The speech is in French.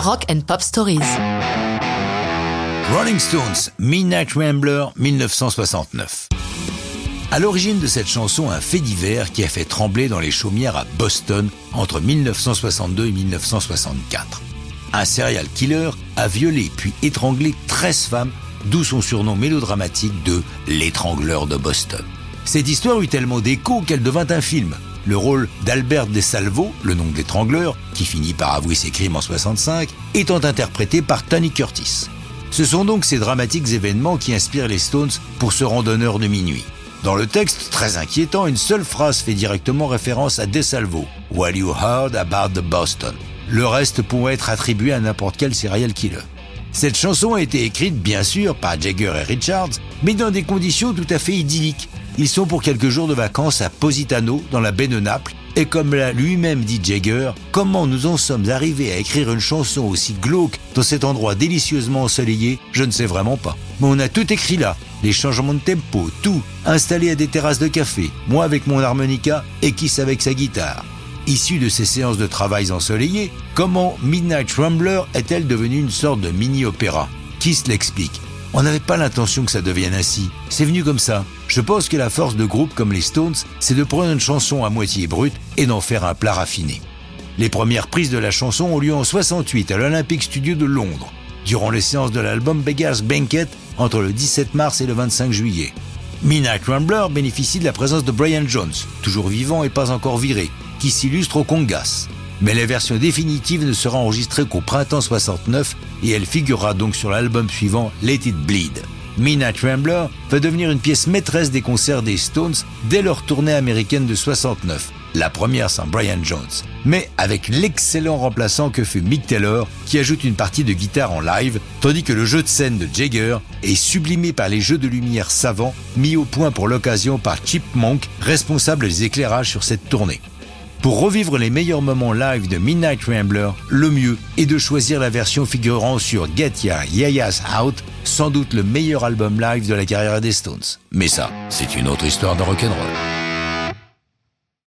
Rock and Pop Stories. Rolling Stones, Midnight Rambler, 1969. À l'origine de cette chanson, un fait divers qui a fait trembler dans les chaumières à Boston entre 1962 et 1964. Un serial killer a violé puis étranglé 13 femmes, d'où son surnom mélodramatique de l'étrangleur de Boston. Cette histoire eut tellement d'écho qu'elle devint un film. Le rôle d'Albert DeSalvo, le nom de l'étrangleur, qui finit par avouer ses crimes en 65, étant interprété par Tony Curtis. Ce sont donc ces dramatiques événements qui inspirent les Stones pour ce randonneur de minuit. Dans le texte, très inquiétant, une seule phrase fait directement référence à DeSalvo. What you heard about the Boston. Le reste pourrait être attribué à n'importe quel serial killer. Cette chanson a été écrite, bien sûr, par Jagger et Richards, mais dans des conditions tout à fait idylliques. Ils sont pour quelques jours de vacances à Positano, dans la baie de Naples, et comme l'a lui-même dit Jagger, comment nous en sommes arrivés à écrire une chanson aussi glauque dans cet endroit délicieusement ensoleillé, je ne sais vraiment pas. Mais on a tout écrit là, les changements de tempo, tout, installé à des terrasses de café, moi avec mon harmonica et Kiss avec sa guitare. Issue de ces séances de travail ensoleillées, comment Midnight Rambler est-elle devenue une sorte de mini-opéra? Kiss l'explique. On n'avait pas l'intention que ça devienne ainsi. C'est venu comme ça. Je pense que la force de groupes comme les Stones, c'est de prendre une chanson à moitié brute et d'en faire un plat raffiné. Les premières prises de la chanson ont lieu en 68 à l'Olympic Studio de Londres, durant les séances de l'album Beggar's Banquet entre le 17 mars et le 25 juillet. Midnight Rambler bénéficie de la présence de Brian Jones, toujours vivant et pas encore viré, qui s'illustre au congas mais la version définitive ne sera enregistrée qu'au printemps 69 et elle figurera donc sur l'album suivant Let It Bleed. Mina Trembler va devenir une pièce maîtresse des concerts des Stones dès leur tournée américaine de 69, la première sans Brian Jones, mais avec l'excellent remplaçant que fut Mick Taylor qui ajoute une partie de guitare en live, tandis que le jeu de scène de Jagger est sublimé par les jeux de lumière savants mis au point pour l'occasion par Chip Monk, responsable des éclairages sur cette tournée. Pour revivre les meilleurs moments live de Midnight Rambler, le mieux est de choisir la version figurant sur Get Ya Yaya's Out, sans doute le meilleur album live de la carrière des Stones. Mais ça, c'est une autre histoire de rock'n'roll.